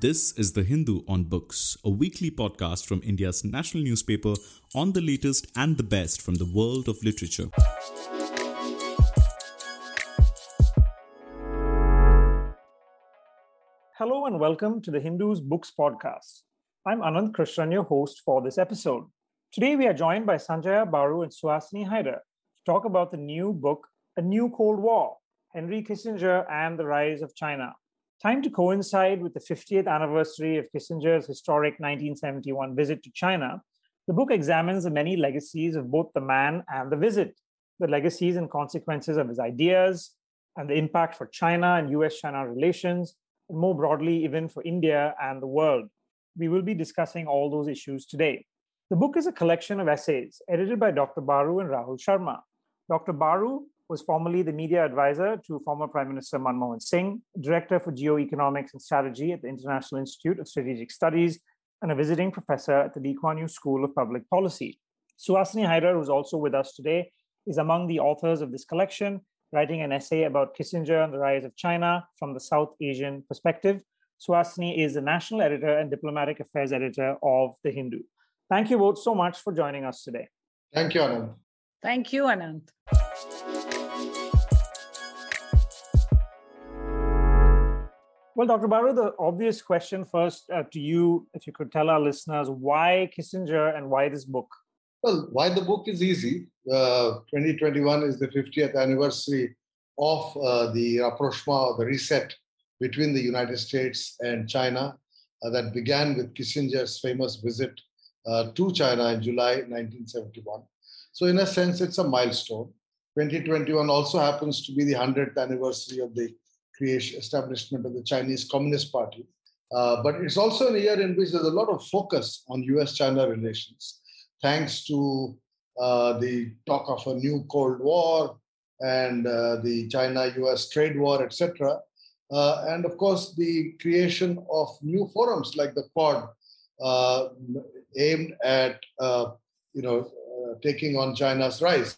This is The Hindu on Books, a weekly podcast from India's national newspaper on the latest and the best from the world of literature. Hello and welcome to the Hindus Books Podcast. I'm Ananth Krishnan, your host for this episode. Today we are joined by Sanjaya Baru and Suhasini Haidar to talk about the new book, A New Cold War Henry Kissinger and the Rise of China Time to coincide with the 50th anniversary of Kissinger's historic 1971 visit to China, the book examines the many legacies of both the man and the visit, the legacies and consequences of his ideas, and the impact for China and US China relations, and more broadly, even for India and the world. We will be discussing all those issues today. The book is a collection of essays edited by Dr. Baru and Rahul Sharma. Dr. Baru was formerly the media advisor to former Prime Minister Manmohan Singh, director for geoeconomics and strategy at the International Institute of Strategic Studies, and a visiting professor at the Lee Kuan Yew School of Public Policy. Suhasini Haidar, who's also with us today, is among the authors of this collection, writing an essay about Kissinger and the rise of China from the South Asian perspective. Suhasini is the national editor and diplomatic affairs editor of The Hindu. Thank you both so much for joining us today. Thank you, Ananth. Thank you, Ananth. Well, Dr. Baru, the obvious question first uh, to you, if you could tell our listeners why Kissinger and why this book? Well, why the book is easy. Uh, 2021 is the 50th anniversary of uh, the rapprochement, or the reset between the United States and China uh, that began with Kissinger's famous visit uh, to China in July 1971. So, in a sense, it's a milestone. 2021 also happens to be the 100th anniversary of the creation, establishment of the Chinese Communist Party. Uh, but it's also a year in which there's a lot of focus on US-China relations, thanks to uh, the talk of a new Cold War and uh, the China-US trade war, etc. Uh, and of course, the creation of new forums like the Quad, uh, aimed at uh, you know taking on China's rise.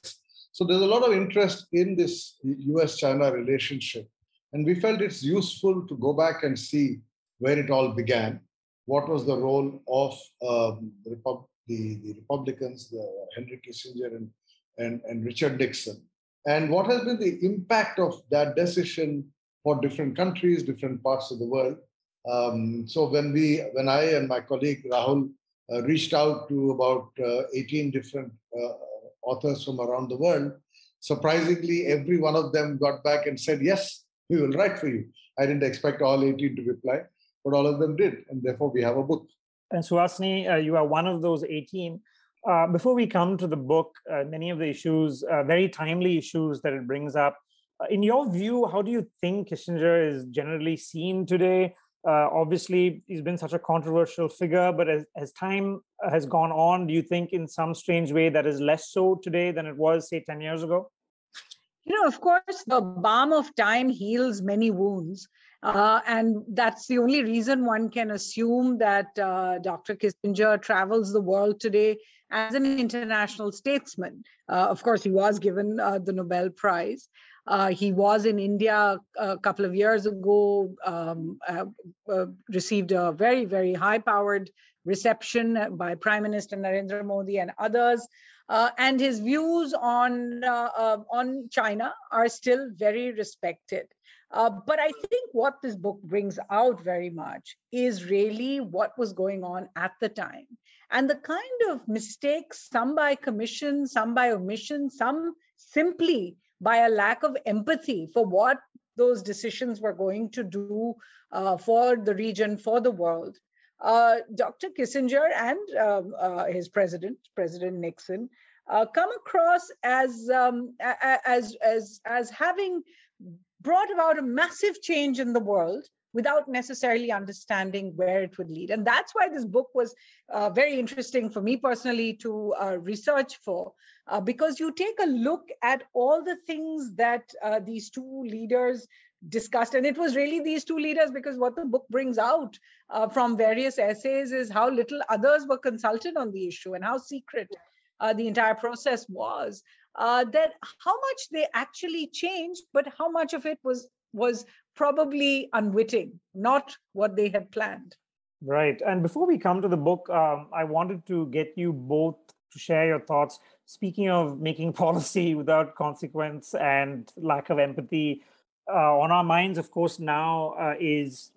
So there's a lot of interest in this US-China relationship and we felt it's useful to go back and see where it all began. What was the role of um, the, Repub- the, the, Republicans, the Henry Kissinger and, and, and Richard Nixon, and what has been the impact of that decision for different countries, different parts of the world. Um, so when we, when I and my colleague Rahul uh, reached out to about uh, 18 different uh, authors from around the world, surprisingly, every one of them got back and said, yes, we will write for you. I didn't expect all 18 to reply, but all of them did. And therefore, we have a book. And Suhasini, uh, you are one of those 18. Uh, before we come to the book, uh, many of the issues, uh, very timely issues that it brings up, uh, in your view, how do you think Kissinger is generally seen today? Uh, obviously, he's been such a controversial figure, but as, as time has gone on, do you think in some strange way that is less so today than it was, say, 10 years ago? You know, of course, the balm of time heals many wounds. Uh, and that's the only reason one can assume that uh, Dr. Kissinger travels the world today as an international statesman. Uh, of course, he was given uh, the Nobel Prize. Uh, he was in India a couple of years ago, um, uh, received a very, very high powered reception by Prime Minister Narendra Modi and others. Uh, and his views on uh, uh, on China are still very respected. Uh, but I think what this book brings out very much is really what was going on at the time and the kind of mistakes, some by commission, some by omission, some simply by a lack of empathy for what those decisions were going to do uh, for the region, for the world, uh, Dr. Kissinger and um, uh, his president, President Nixon, uh, come across as, um, as, as, as having brought about a massive change in the world without necessarily understanding where it would lead. And that's why this book was uh, very interesting for me personally to uh, research for, uh, because you take a look at all the things that uh, these two leaders discussed and it was really these two leaders because what the book brings out uh, from various essays is how little others were consulted on the issue and how secret uh, the entire process was uh, that how much they actually changed but how much of it was was probably unwitting, not what they had planned. Right. And before we come to the book, um, I wanted to get you both to share your thoughts. Speaking of making policy without consequence and lack of empathy, uh, on our minds, of course, now uh, is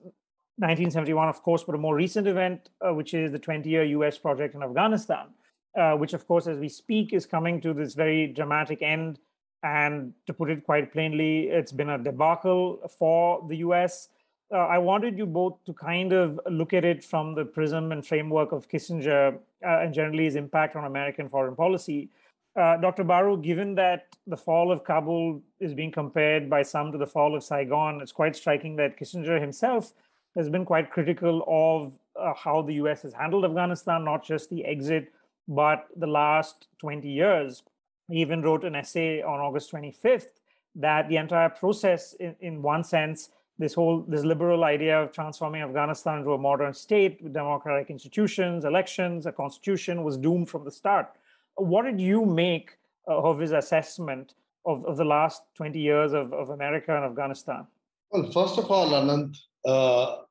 1971, of course, but a more recent event, uh, which is the 20 year US project in Afghanistan, uh, which, of course, as we speak, is coming to this very dramatic end. And to put it quite plainly, it's been a debacle for the US. Uh, I wanted you both to kind of look at it from the prism and framework of Kissinger uh, and generally his impact on American foreign policy. Uh, Dr. Baru, given that the fall of Kabul is being compared by some to the fall of Saigon, it's quite striking that Kissinger himself has been quite critical of uh, how the US has handled Afghanistan, not just the exit, but the last 20 years. He even wrote an essay on August 25th that the entire process, in, in one sense, this whole this liberal idea of transforming Afghanistan into a modern state with democratic institutions, elections, a constitution was doomed from the start. What did you make of his assessment of, of the last 20 years of, of America and Afghanistan? Well, first of all, Ananth, uh,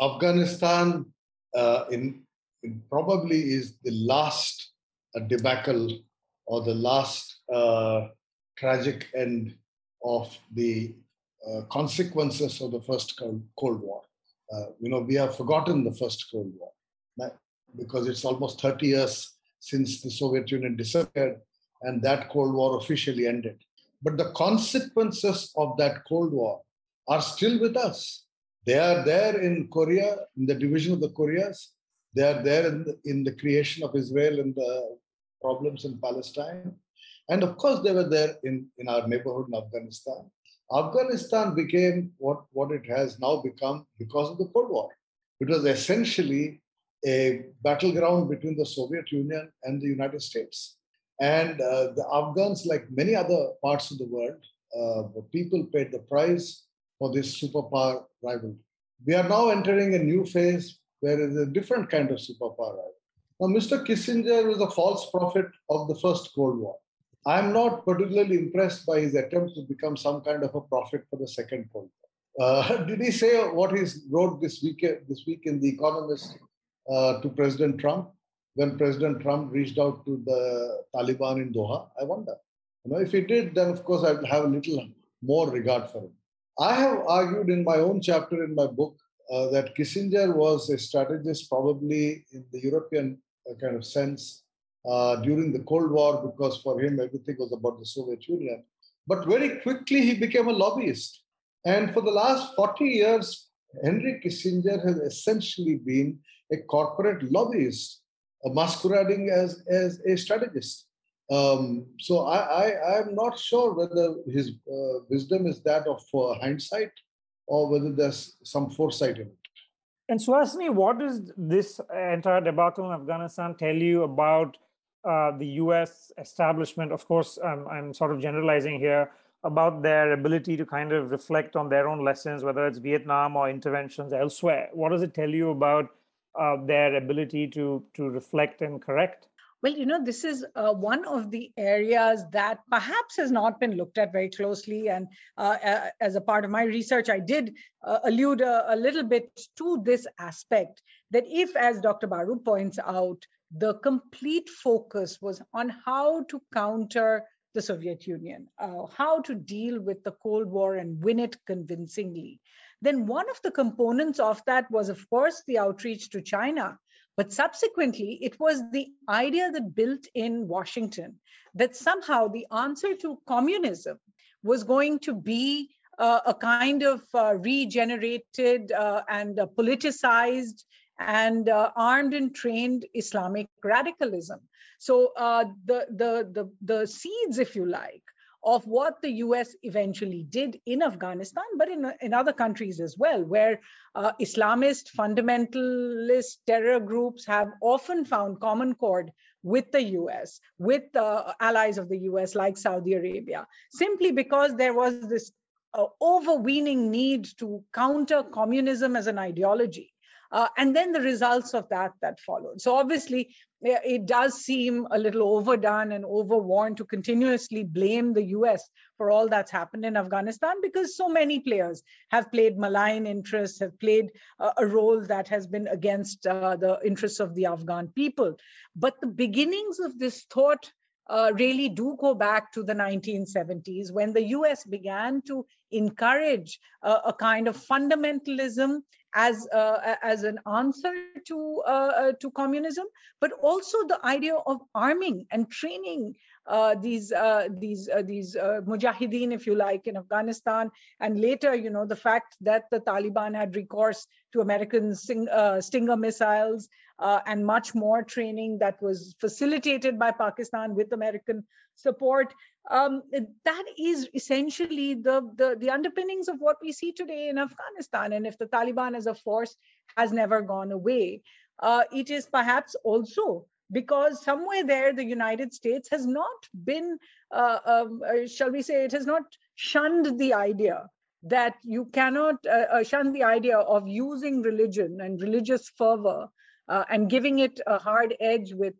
Afghanistan uh, in, in, probably is the last uh, debacle or the last uh, tragic end of the uh, consequences of the first Cold War. Uh, you know, we have forgotten the first Cold War because it's almost 30 years since the Soviet Union disappeared and that Cold War officially ended. But the consequences of that Cold War are still with us. They are there in Korea, in the division of the Koreas. They are there in the, in the creation of Israel and the problems in Palestine. And of course, they were there in, in our neighborhood in Afghanistan. Afghanistan became what, what it has now become because of the Cold War. It was essentially a battleground between the Soviet Union and the United States. And uh, the Afghans, like many other parts of the world, uh, the people paid the price for this superpower rivalry. We are now entering a new phase where there is a different kind of superpower rivalry. Now, Mr. Kissinger was a false prophet of the first Cold War. I'm not particularly impressed by his attempt to become some kind of a prophet for the second Cold War. Uh, did he say what he wrote this week, this week in The Economist uh, to President Trump when President Trump reached out to the Taliban in Doha? I wonder. You know, if he did, then of course I'd have a little more regard for him. I have argued in my own chapter in my book uh, that Kissinger was a strategist, probably in the European kind of sense, uh, during the Cold War because for him everything was about the Soviet Union. But very quickly he became a lobbyist. And for the last 40 years, Henry Kissinger has essentially been a corporate lobbyist, uh, masquerading as, as a strategist. Um, so I, I, am not sure whether his uh, wisdom is that of uh, hindsight or whether there's some foresight in it. And Suhasini, what does this entire debacle in Afghanistan tell you about uh, the US establishment, of course, I'm sort of generalizing here, about their ability to kind of reflect on their own lessons, whether it's Vietnam or interventions elsewhere. What does it tell you about uh, their ability to, to reflect and correct? Well, you know, this is uh, one of the areas that perhaps has not been looked at very closely. And uh, as a part of my research, I did uh, allude a, a, little bit to this aspect that if, as Dr. Baru points out, the complete focus was on how to counter the Soviet Union, uh, how to deal with the Cold War and win it convincingly. Then one of the components of that was, of course, the outreach to China. But subsequently, it was the idea that built in Washington that somehow the answer to communism was going to be uh, a kind of uh, regenerated uh, and uh, politicized and uh, armed and trained Islamic radicalism. So uh, the, the, the, the seeds, if you like, of what the US eventually did in Afghanistan, but in, in other countries as well, where uh, Islamist fundamentalist terror groups have often found common chord with the US, with the allies of the US like Saudi Arabia, simply because there was this uh, overweening need to counter communism as an ideology uh, and then the results of that that followed. So obviously, it does seem a little overdone and overworn to continuously blame the US for all that's happened in Afghanistan because so many players have played malign interests, have played uh, a role that has been against uh, the interests of the Afghan people. But the beginnings of this thought uh, really do go back to the 1970s when the US began to encourage uh, a kind of fundamentalism as uh, as an answer to uh, uh, to communism, but also the idea of arming and training uh, these these these mujahideen, if you like, in Afghanistan, and later, you know, the fact that the Taliban had recourse to American sing, Stinger missiles and much more training that was facilitated by Pakistan with American support um, that is essentially the, the, the underpinnings of what we see today in Afghanistan. And if the Taliban as a force has never gone away, uh, it is perhaps also because somewhere there the United States has not been, uh, um, uh, shall we say, it has not shunned the idea that you cannot uh, uh, shun the idea of using religion and religious fervor uh, and giving it a hard edge with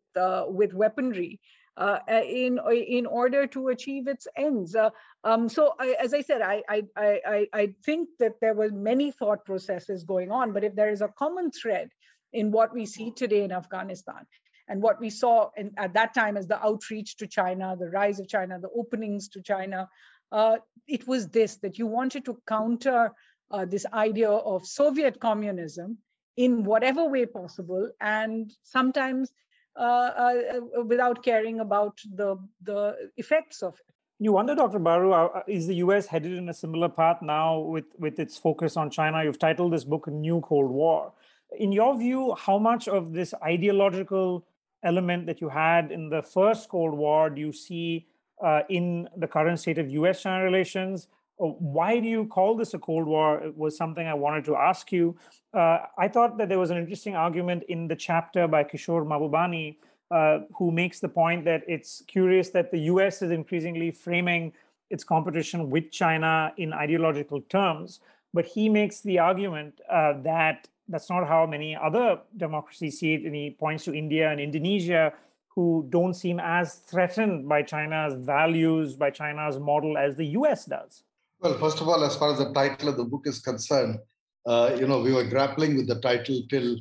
with weaponry uh, uh, in in order to achieve its ends. Uh, um, so, I, as I said, I, I I I think that there were many thought processes going on, but if there is a common thread in what we see today in Afghanistan and what we saw in, at that time as the outreach to China, the rise of China, the openings to China, uh, it was this that you wanted to counter uh, this idea of Soviet communism in whatever way possible, and sometimes uh, uh, without caring about the, the effects of it. You wonder, Dr. Baru, uh, is the US headed in a similar path now with, with its focus on China? You've titled this book New Cold War. In your view, how much of this ideological element that you had in the first Cold War do you see uh, in the current state of US China relations? Why do you call this a Cold War? It was something I wanted to ask you. Uh, I thought that there was an interesting argument in the chapter by Kishore Mahbubani, uh, who makes the point that it's curious that the US is increasingly framing its competition with China in ideological terms. But he makes the argument uh, that that's not how many other democracies see it. And he points to India and Indonesia, who don't seem as threatened by China's values, by China's model as the US does. Well, first of all, as far as the title of the book is concerned, uh, you know, we were grappling with the title till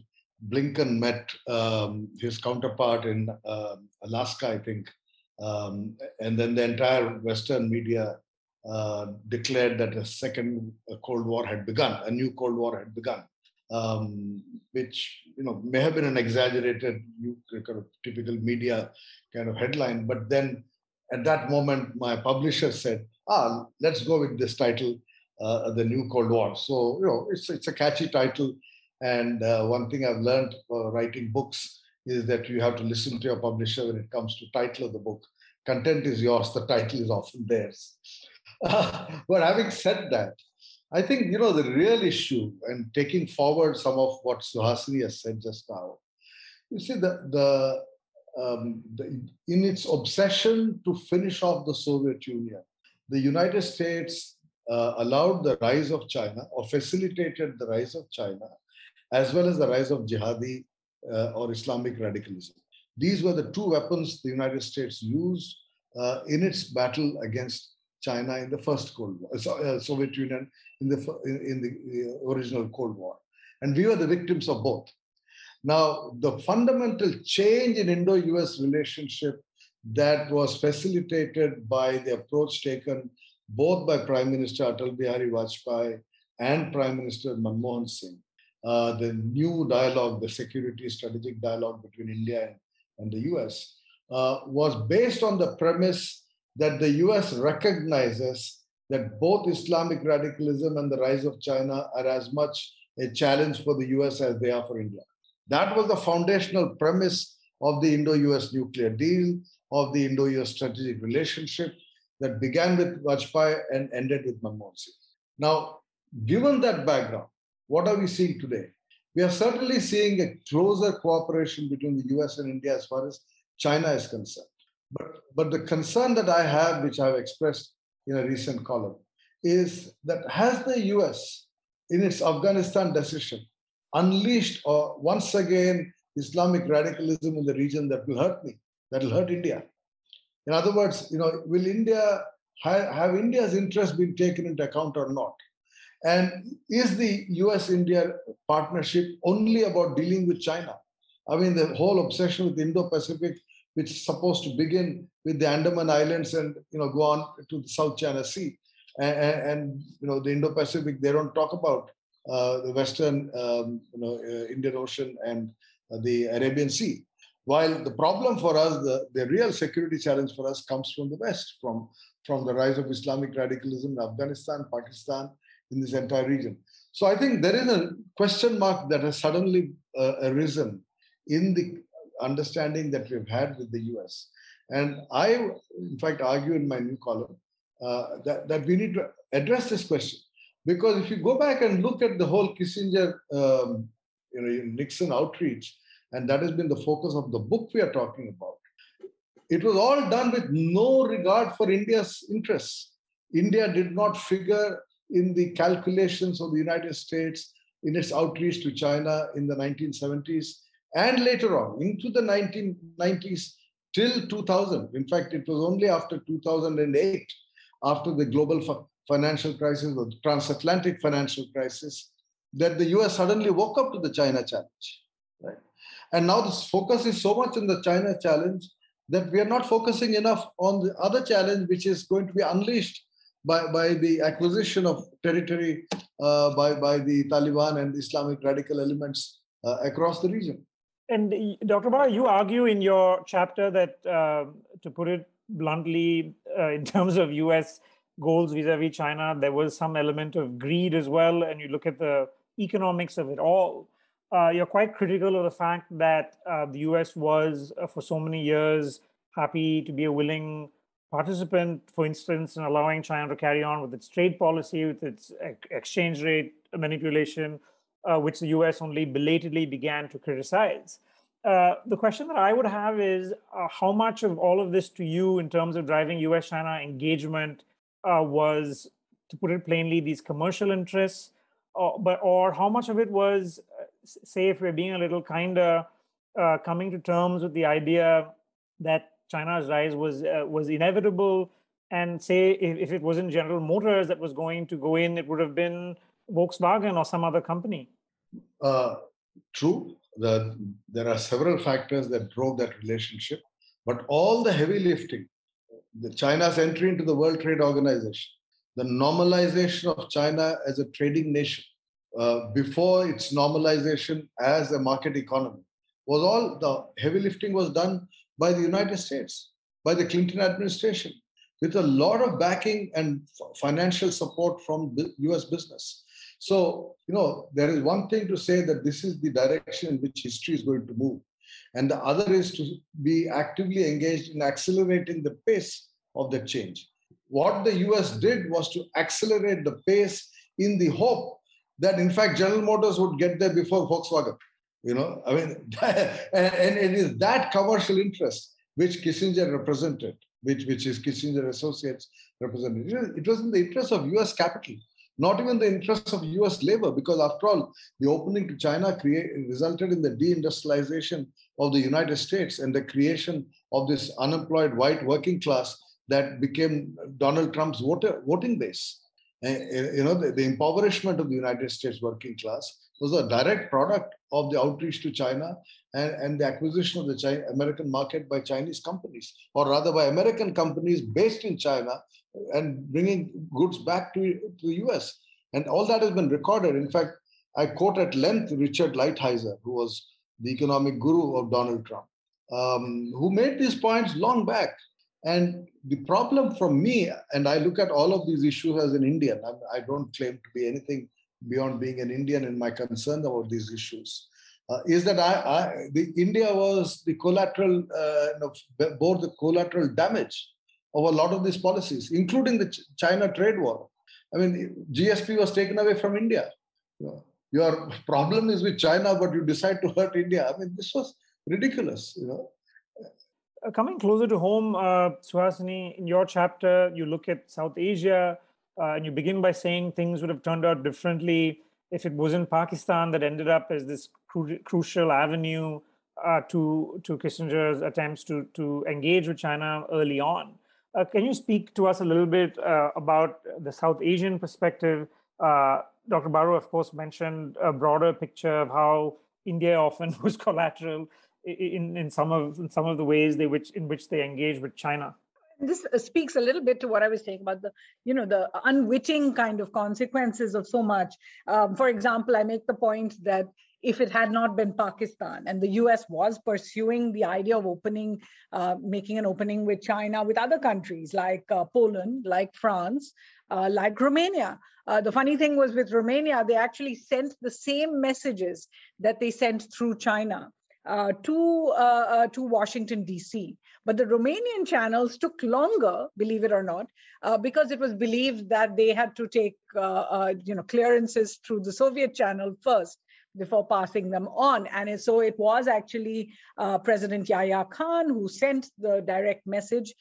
Blinken met um, his counterpart in uh, Alaska, I think. Um, and then the entire Western media uh, declared that a second Cold War had begun, a new Cold War had begun, um, which you know may have been an exaggerated, kind of typical media kind of headline. But then at that moment, my publisher said, ah, let's go with this title, uh, The New Cold War. So, you know, it's, it's a catchy title. And uh, one thing I've learned for writing books is that you have to listen to your publisher when it comes to title of the book. Content is yours, the title is often theirs. but having said that, I think, you know, the real issue, and taking forward some of what Suhasini has said just now, you see, the, the um, the, in its obsession to finish off the Soviet Union, the United States uh, allowed the rise of China or facilitated the rise of China, as well as the rise of jihadi uh, or Islamic radicalism. These were the two weapons the United States used uh, in its battle against China in the first Cold War, uh, uh, Soviet Union in the in, in the original Cold War, and we were the victims of both. Now, the fundamental change in Indo US relationship that was facilitated by the approach taken both by Prime Minister Atal Bihari Vajpayee and Prime Minister Manmohan Singh, uh, the new dialogue, the security strategic dialogue between India and, and the US, uh, was based on the premise that the US recognizes that both Islamic radicalism and the rise of China are as much a challenge for the US as they are for India. That was the foundational premise of the Indo US nuclear deal, of the Indo US strategic relationship that began with Vajpayee and ended with Manmohan Singh. Now, given that background, what are we seeing today? We are certainly seeing a closer cooperation between the US and India as far as China is concerned. But, but the concern that I have, which I've expressed in a recent column, is that has the US, in its Afghanistan decision, unleashed or once again Islamic radicalism in the region that will hurt me, that will hurt India. In other words, you know, will India have, have India's interest been taken into account or not? And is the US-India partnership only about dealing with China? I mean, the whole obsession with Indo-Pacific, which is supposed to begin with the Andaman Islands and you know go on to the South China Sea, and, and you know the Indo-Pacific, they don't talk about uh, the Western, um, you know, uh, Indian Ocean and uh, the Arabian Sea. While the problem for us, the, the real security challenge for us comes from the West, from, from the rise of Islamic radicalism in Afghanistan, Pakistan, in this entire region. So I think there is a question mark that has suddenly uh, arisen in the understanding that we've had with the US. And I, in fact, argue in my new column uh, that, that we need to address this question. Because if you go back and look at the whole Kissinger, um, you know, Nixon outreach, and that has been the focus of the book we are talking about, it was all done with no regard for India's interests. India did not figure in the calculations of the United States in its outreach to China in the 1970s and later on into the 1990s till 2000. In fact, it was only after 2008, after the global financial crisis the transatlantic financial crisis, that the US suddenly woke up to the China challenge. Right? And now this focus is so much on the China challenge that we are not focusing enough on the other challenge, which is going to be unleashed by, by the acquisition of territory uh, by, by the Taliban and the Islamic radical elements uh, across the region. And Dr. Baru, you argue in your chapter that, uh, to put it bluntly, uh, in terms of US goals vis-a-vis China, there was some element of greed as well. And you look at the economics of it all. Uh, you're quite critical of the fact that uh, the US was, uh, for so many years, happy to be a willing participant, for instance, in allowing China to carry on with its trade policy, with its exchange rate manipulation, uh, which the US only belatedly began to criticize. Uh, the question that I would have is uh, how much of all of this to you, in terms of driving US China engagement, uh, was, to put it plainly, these commercial interests, uh, but or how much of it was, uh, say, if we're being a little kinder, coming to terms with the idea that China's rise was uh, was inevitable. And say if, if it wasn't General Motors that was going to go in, it would have been Volkswagen or some other company. Uh, true. The, there are several factors that drove that relationship, but all the heavy lifting, the China's entry into the World Trade Organization, the normalization of China as a trading nation uh, before its normalization as a market economy, was all the heavy lifting was done by the United States, by the Clinton administration, with a lot of backing and financial support from US business. So, you know, there is one thing to say that this is the direction in which history is going to move. And the other is to be actively engaged in accelerating the pace of the change. What the US did was to accelerate the pace in the hope that, in fact, General Motors would get there before Volkswagen. You know, I mean, and, and it is that commercial interest which Kissinger represented, which, which is Kissinger Associates represented. It was in the interest of US capital, not even the interest of US labor, because after all, the opening to China create, resulted in the deindustrialization of the United States and the creation of this unemployed white working class that became Donald Trump's voter, voting base. you know, the, the impoverishment of the United States working class was a direct product of the outreach to China and, and the acquisition of the China, American market by Chinese companies, or rather by American companies based in China and bringing goods back to, to the US. And all that has been recorded. In fact, I quote at length Richard Lighthizer, who was the economic guru of Donald Trump, um, who made these points long back. And the problem from me, and I look at all of these issues as an Indian, I, I don't claim to be anything beyond being an Indian and my concern about these issues, uh, is that I, I, the India was the collateral, uh, you know, bore the collateral damage of a lot of these policies, including the Ch- China trade war. I mean, GSP was taken away from India. Your problem is with China, but you decide to hurt India. I mean, this was ridiculous. You know. Uh, coming closer to home, uh, Suhasini, in your chapter, you look at South Asia uh, and you begin by saying things would have turned out differently if it wasn't Pakistan that ended up as this cru- crucial avenue uh, to to Kissinger's attempts to to engage with China early on. Uh, can you speak to us a little bit uh, about the South Asian perspective? Uh, Dr. Baru, of course, mentioned a broader picture of how India often was collateral in, in some of in some of the ways they which in which they engage with China this uh, speaks a little bit to what I was saying about the, you know, the unwitting kind of consequences of so much. Um, for example, I make the point that if it had not been Pakistan and the US was pursuing the idea of opening, uh, making an opening with China, with other countries like uh, Poland, like France, uh, like Romania. Uh, the funny thing was with Romania, they actually sent the same messages that they sent through China. Uh, to uh, uh, to Washington D.C. But the Romanian channels took longer, believe it or not, uh, because it was believed that they had to take uh, you know clearances through the Soviet channel first before passing them on. And so it was actually President Yahya Khan who sent the direct message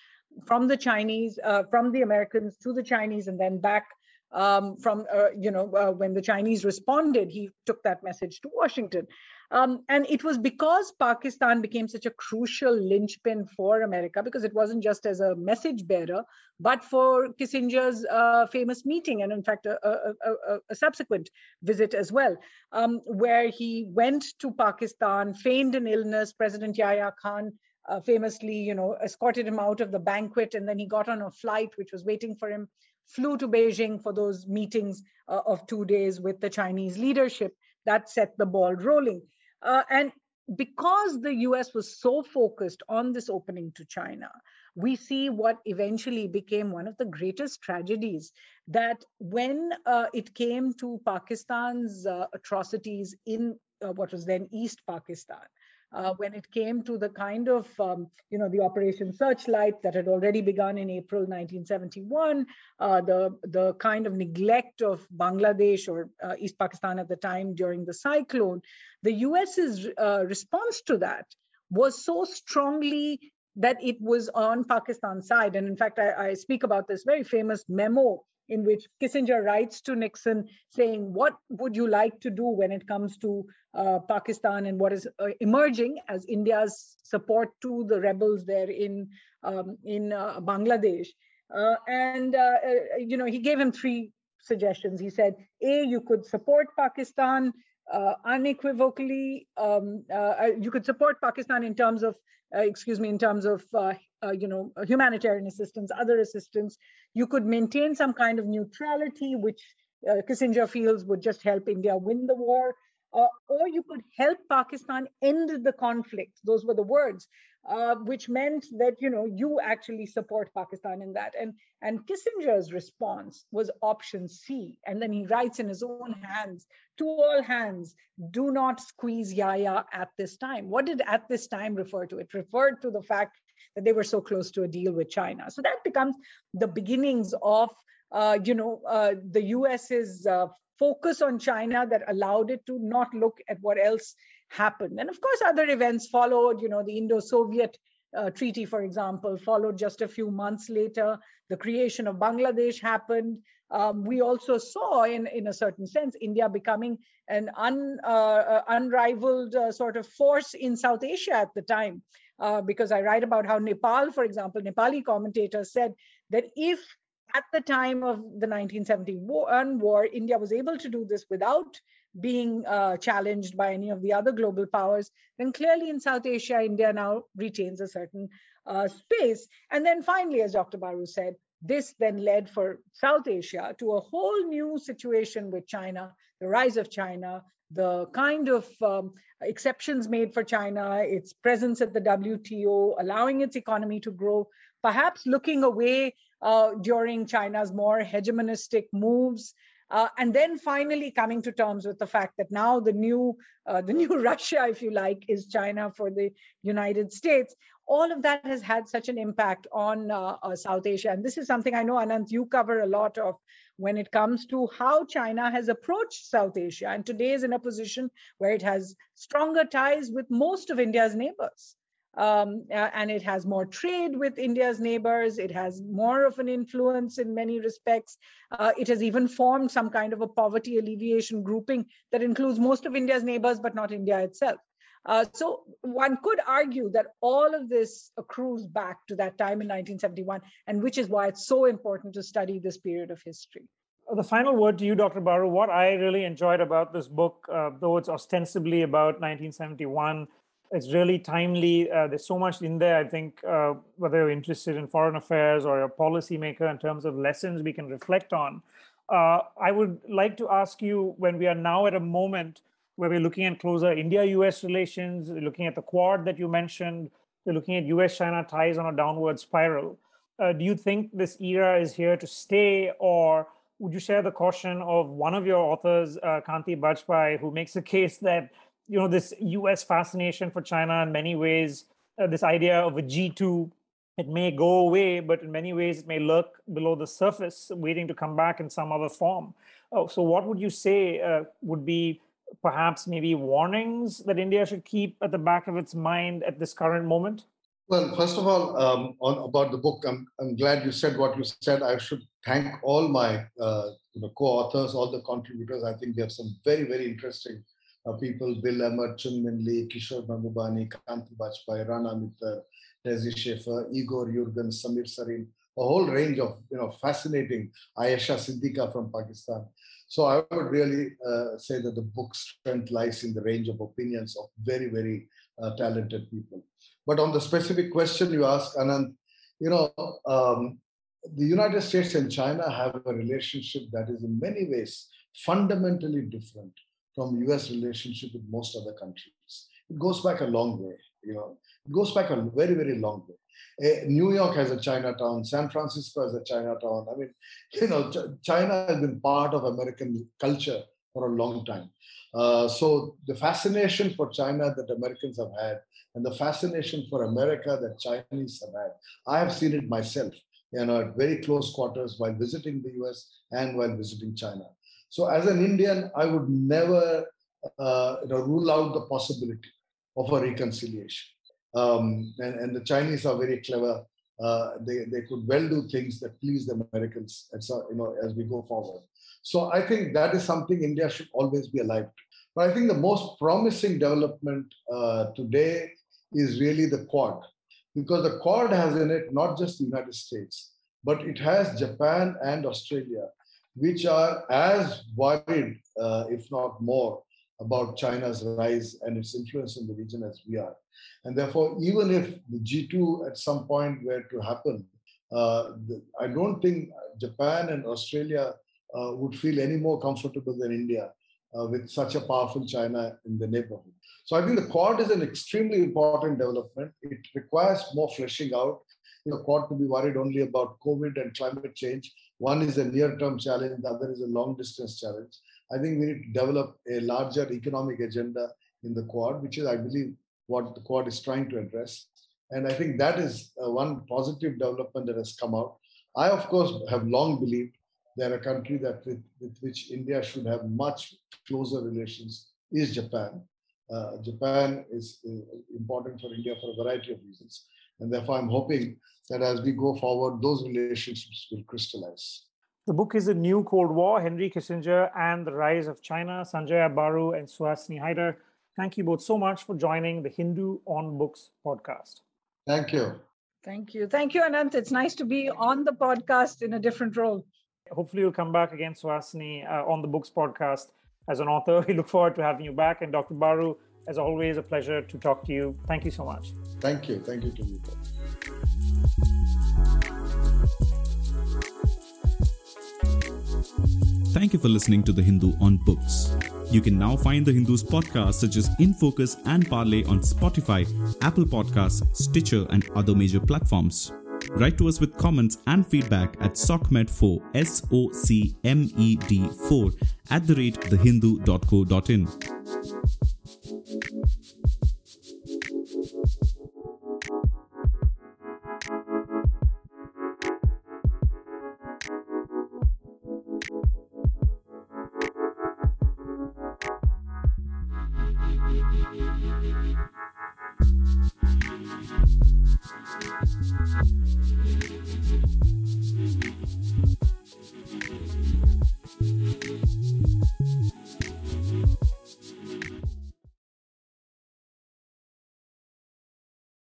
from the Chinese, from the Americans to the Chinese, and then back um, from uh, you know uh, when the Chinese responded, he took that message to Washington. Um, and it was because Pakistan became such a crucial linchpin for America, because it wasn't just as a message bearer, but for Kissinger's uh, famous meeting, and in fact, a, a, a, a subsequent visit as well, um, where he went to Pakistan, feigned an illness. President Yahya Khan uh, famously, you know, escorted him out of the banquet, and then he got on a flight which was waiting for him, flew to Beijing for those meetings uh, of two days with the Chinese leadership. That set the ball rolling. Uh, and because the US was so focused on this opening to China, we see what eventually became one of the greatest tragedies that when uh, it came to Pakistan's uh, atrocities in uh, what was then East Pakistan, uh, when it came to the kind of, um, you know, the Operation Searchlight that had already begun in April 1971, uh, the, the kind of neglect of Bangladesh or uh, East Pakistan at the time during the cyclone, the US's uh, response to that was so strongly that it was on Pakistan's side. And in fact, I, I speak about this very famous memo in which Kissinger writes to Nixon saying, What would you like to do when it comes to uh, Pakistan and what is uh, emerging as India's support to the rebels there in, um, in uh, Bangladesh? Uh, and, uh, uh, you know, he gave him three suggestions. He said, A, you could support Pakistan unequivocally, um, you could support Pakistan in terms of uh, excuse me, in terms of uh, uh, you know humanitarian assistance, other assistance. You could maintain some kind of neutrality, which Kissinger feels would just help India win the war. Uh, or you could help Pakistan end the conflict. Those were the words, uh, which meant that you know you actually support Pakistan in that. And and Kissinger's response was option C, and then he writes in his own hands to all hands, do not squeeze Yahya at this time. What did at this time refer to? It referred to the fact that they were so close to a deal with China. So that becomes the beginnings of uh, you know, uh, the US's uh, focus on China that allowed it to not look at what else happened. And of course, other events followed. You know, the Indo-Soviet uh, treaty, for example, followed just a few months later. The creation of Bangladesh happened. Um, we also saw, in, in a certain sense, India becoming an un, uh, uh unrivaled uh, sort of force in South Asia at the time. Uh, because I write about how Nepal, for example, Nepali commentators said that if at the time of the 1971 war, India was able to do this without being uh, challenged by any of the other global powers, then clearly in South Asia, India now retains a certain uh, space. And then finally, as Dr. Baru said, this then led for South Asia to a whole new situation with China, the rise of China, the kind of um, exceptions made for China, its presence at the WTO, allowing its economy to grow, perhaps looking away uh, during China's more hegemonistic moves. Uh, and then finally coming to terms with the fact that now the new uh, the new Russia, if you like, is China for the United States. All of that has had such an impact on uh, uh, South Asia, and this is something I know, Ananth, you cover a lot of when it comes to how China has approached South Asia, and today is in a position where it has stronger ties with most of India's neighbors. Um, uh, and it has more trade with India's neighbors. It has more of an influence in many respects. Uh, it has even formed some kind of a poverty alleviation grouping that includes most of India's neighbors, but not India itself. Uh, so one could argue that all of this accrues back to that time in 1971, and which is why it's so important to study this period of history. The final word to you, Dr. Baru. What I really enjoyed about this book, uh, though it's ostensibly about 1971, it's really timely. Uh, there's so much in there. I think uh, whether you're interested in foreign affairs or a policymaker in terms of lessons we can reflect on. Uh, I would like to ask you when we are now at a moment where we're looking at closer India-US relations, looking at the Quad that you mentioned, we're looking at US-China ties on a downward spiral. Uh, do you think this era is here to stay, or would you share the caution of one of your authors, uh, Kanti Bajpai, who makes a case that you know this U.S. fascination for China in many ways, uh, this idea of a G2, it may go away, but in many ways it may lurk below the surface, waiting to come back in some other form. Oh, so what would you say uh, would be perhaps maybe warnings that India should keep at the back of its mind at this current moment? Well, first of all, um, on about the book, I'm, I'm glad you said what you said. I should thank all my uh, you know, co-authors, all the contributors. I think they have some very, very interesting people, Bill Emmott, Chung Min Lee, Kishore Mahbubani, Kanti Bajpai, Rana Mitter, Tezi Schaffer, Igor Yurgen, Samir Saran, a whole range of you know fascinating Ayesha Siddiqa from Pakistan. So I would really uh, say that the book's strength lies in the range of opinions of very, very uh, talented people. But on the specific question you asked, Ananth, you know, um, the United States and China have a relationship that is in many ways fundamentally different from US relationship with most other countries. It goes back a long way, you know, it goes back a very, very long way. Uh, New York has a Chinatown, San Francisco has a Chinatown. I mean, you know, Ch- China has been part of American culture for a long time. Uh, so the fascination for China that Americans have had and the fascination for America that Chinese have had, I have seen it myself, you know, at very close quarters while visiting the US and while visiting China. So as an Indian, I would never uh, you know, rule out the possibility of a reconciliation. Um, and, and the Chinese are very clever. Uh, they, they could well do things that please the Americans as, you know, as we go forward. So I think that is something India should always be alive to. But I think the most promising development uh, today is really the Quad, because the Quad has in it not just the United States, but it has Japan and Australia, which are as worried, uh, if not more, about China's rise and its influence in the region as we are. And therefore, even if the G2 at some point were to happen, uh, the, I don't think Japan and Australia uh, would feel any more comfortable than India uh, with such a powerful China in the neighborhood. So I think the Quad is an extremely important development. It requires more fleshing out. The Quad to be worried only about COVID and climate change. One is a near-term challenge, the other is a long-distance challenge. I think we need to develop a larger economic agenda in the Quad, which is, I believe, what the Quad is trying to address. And I think that is uh, one positive development that has come out. I, of course, have long believed that a country that with, with which India should have much closer relations is Japan. Uh, Japan is uh, important for India for a variety of reasons. And therefore, I'm hoping that as we go forward, those relationships will crystallize. The book is The New Cold War Henry Kissinger and the Rise of China. Sanjaya Baru and Suhasini Haidar. Thank you both so much for joining the Hindu on Books podcast. Thank you. Thank you. Thank you, Ananth. It's nice to be on the podcast in a different role. Hopefully, you'll come back again, Suhasini, uh, on the Books podcast as an author. We look forward to having you back. And Dr. Baru, as always, a pleasure to talk to you. Thank you so much. Thank you. Thank you to you. Thank you for listening to The Hindu on Books. You can now find The Hindu's podcasts such as In Focus and Parley on Spotify, Apple Podcasts, Stitcher, and other major platforms. Write to us with comments and feedback at socmed4, S O C M E D 4, at the rate thehindu.co.in.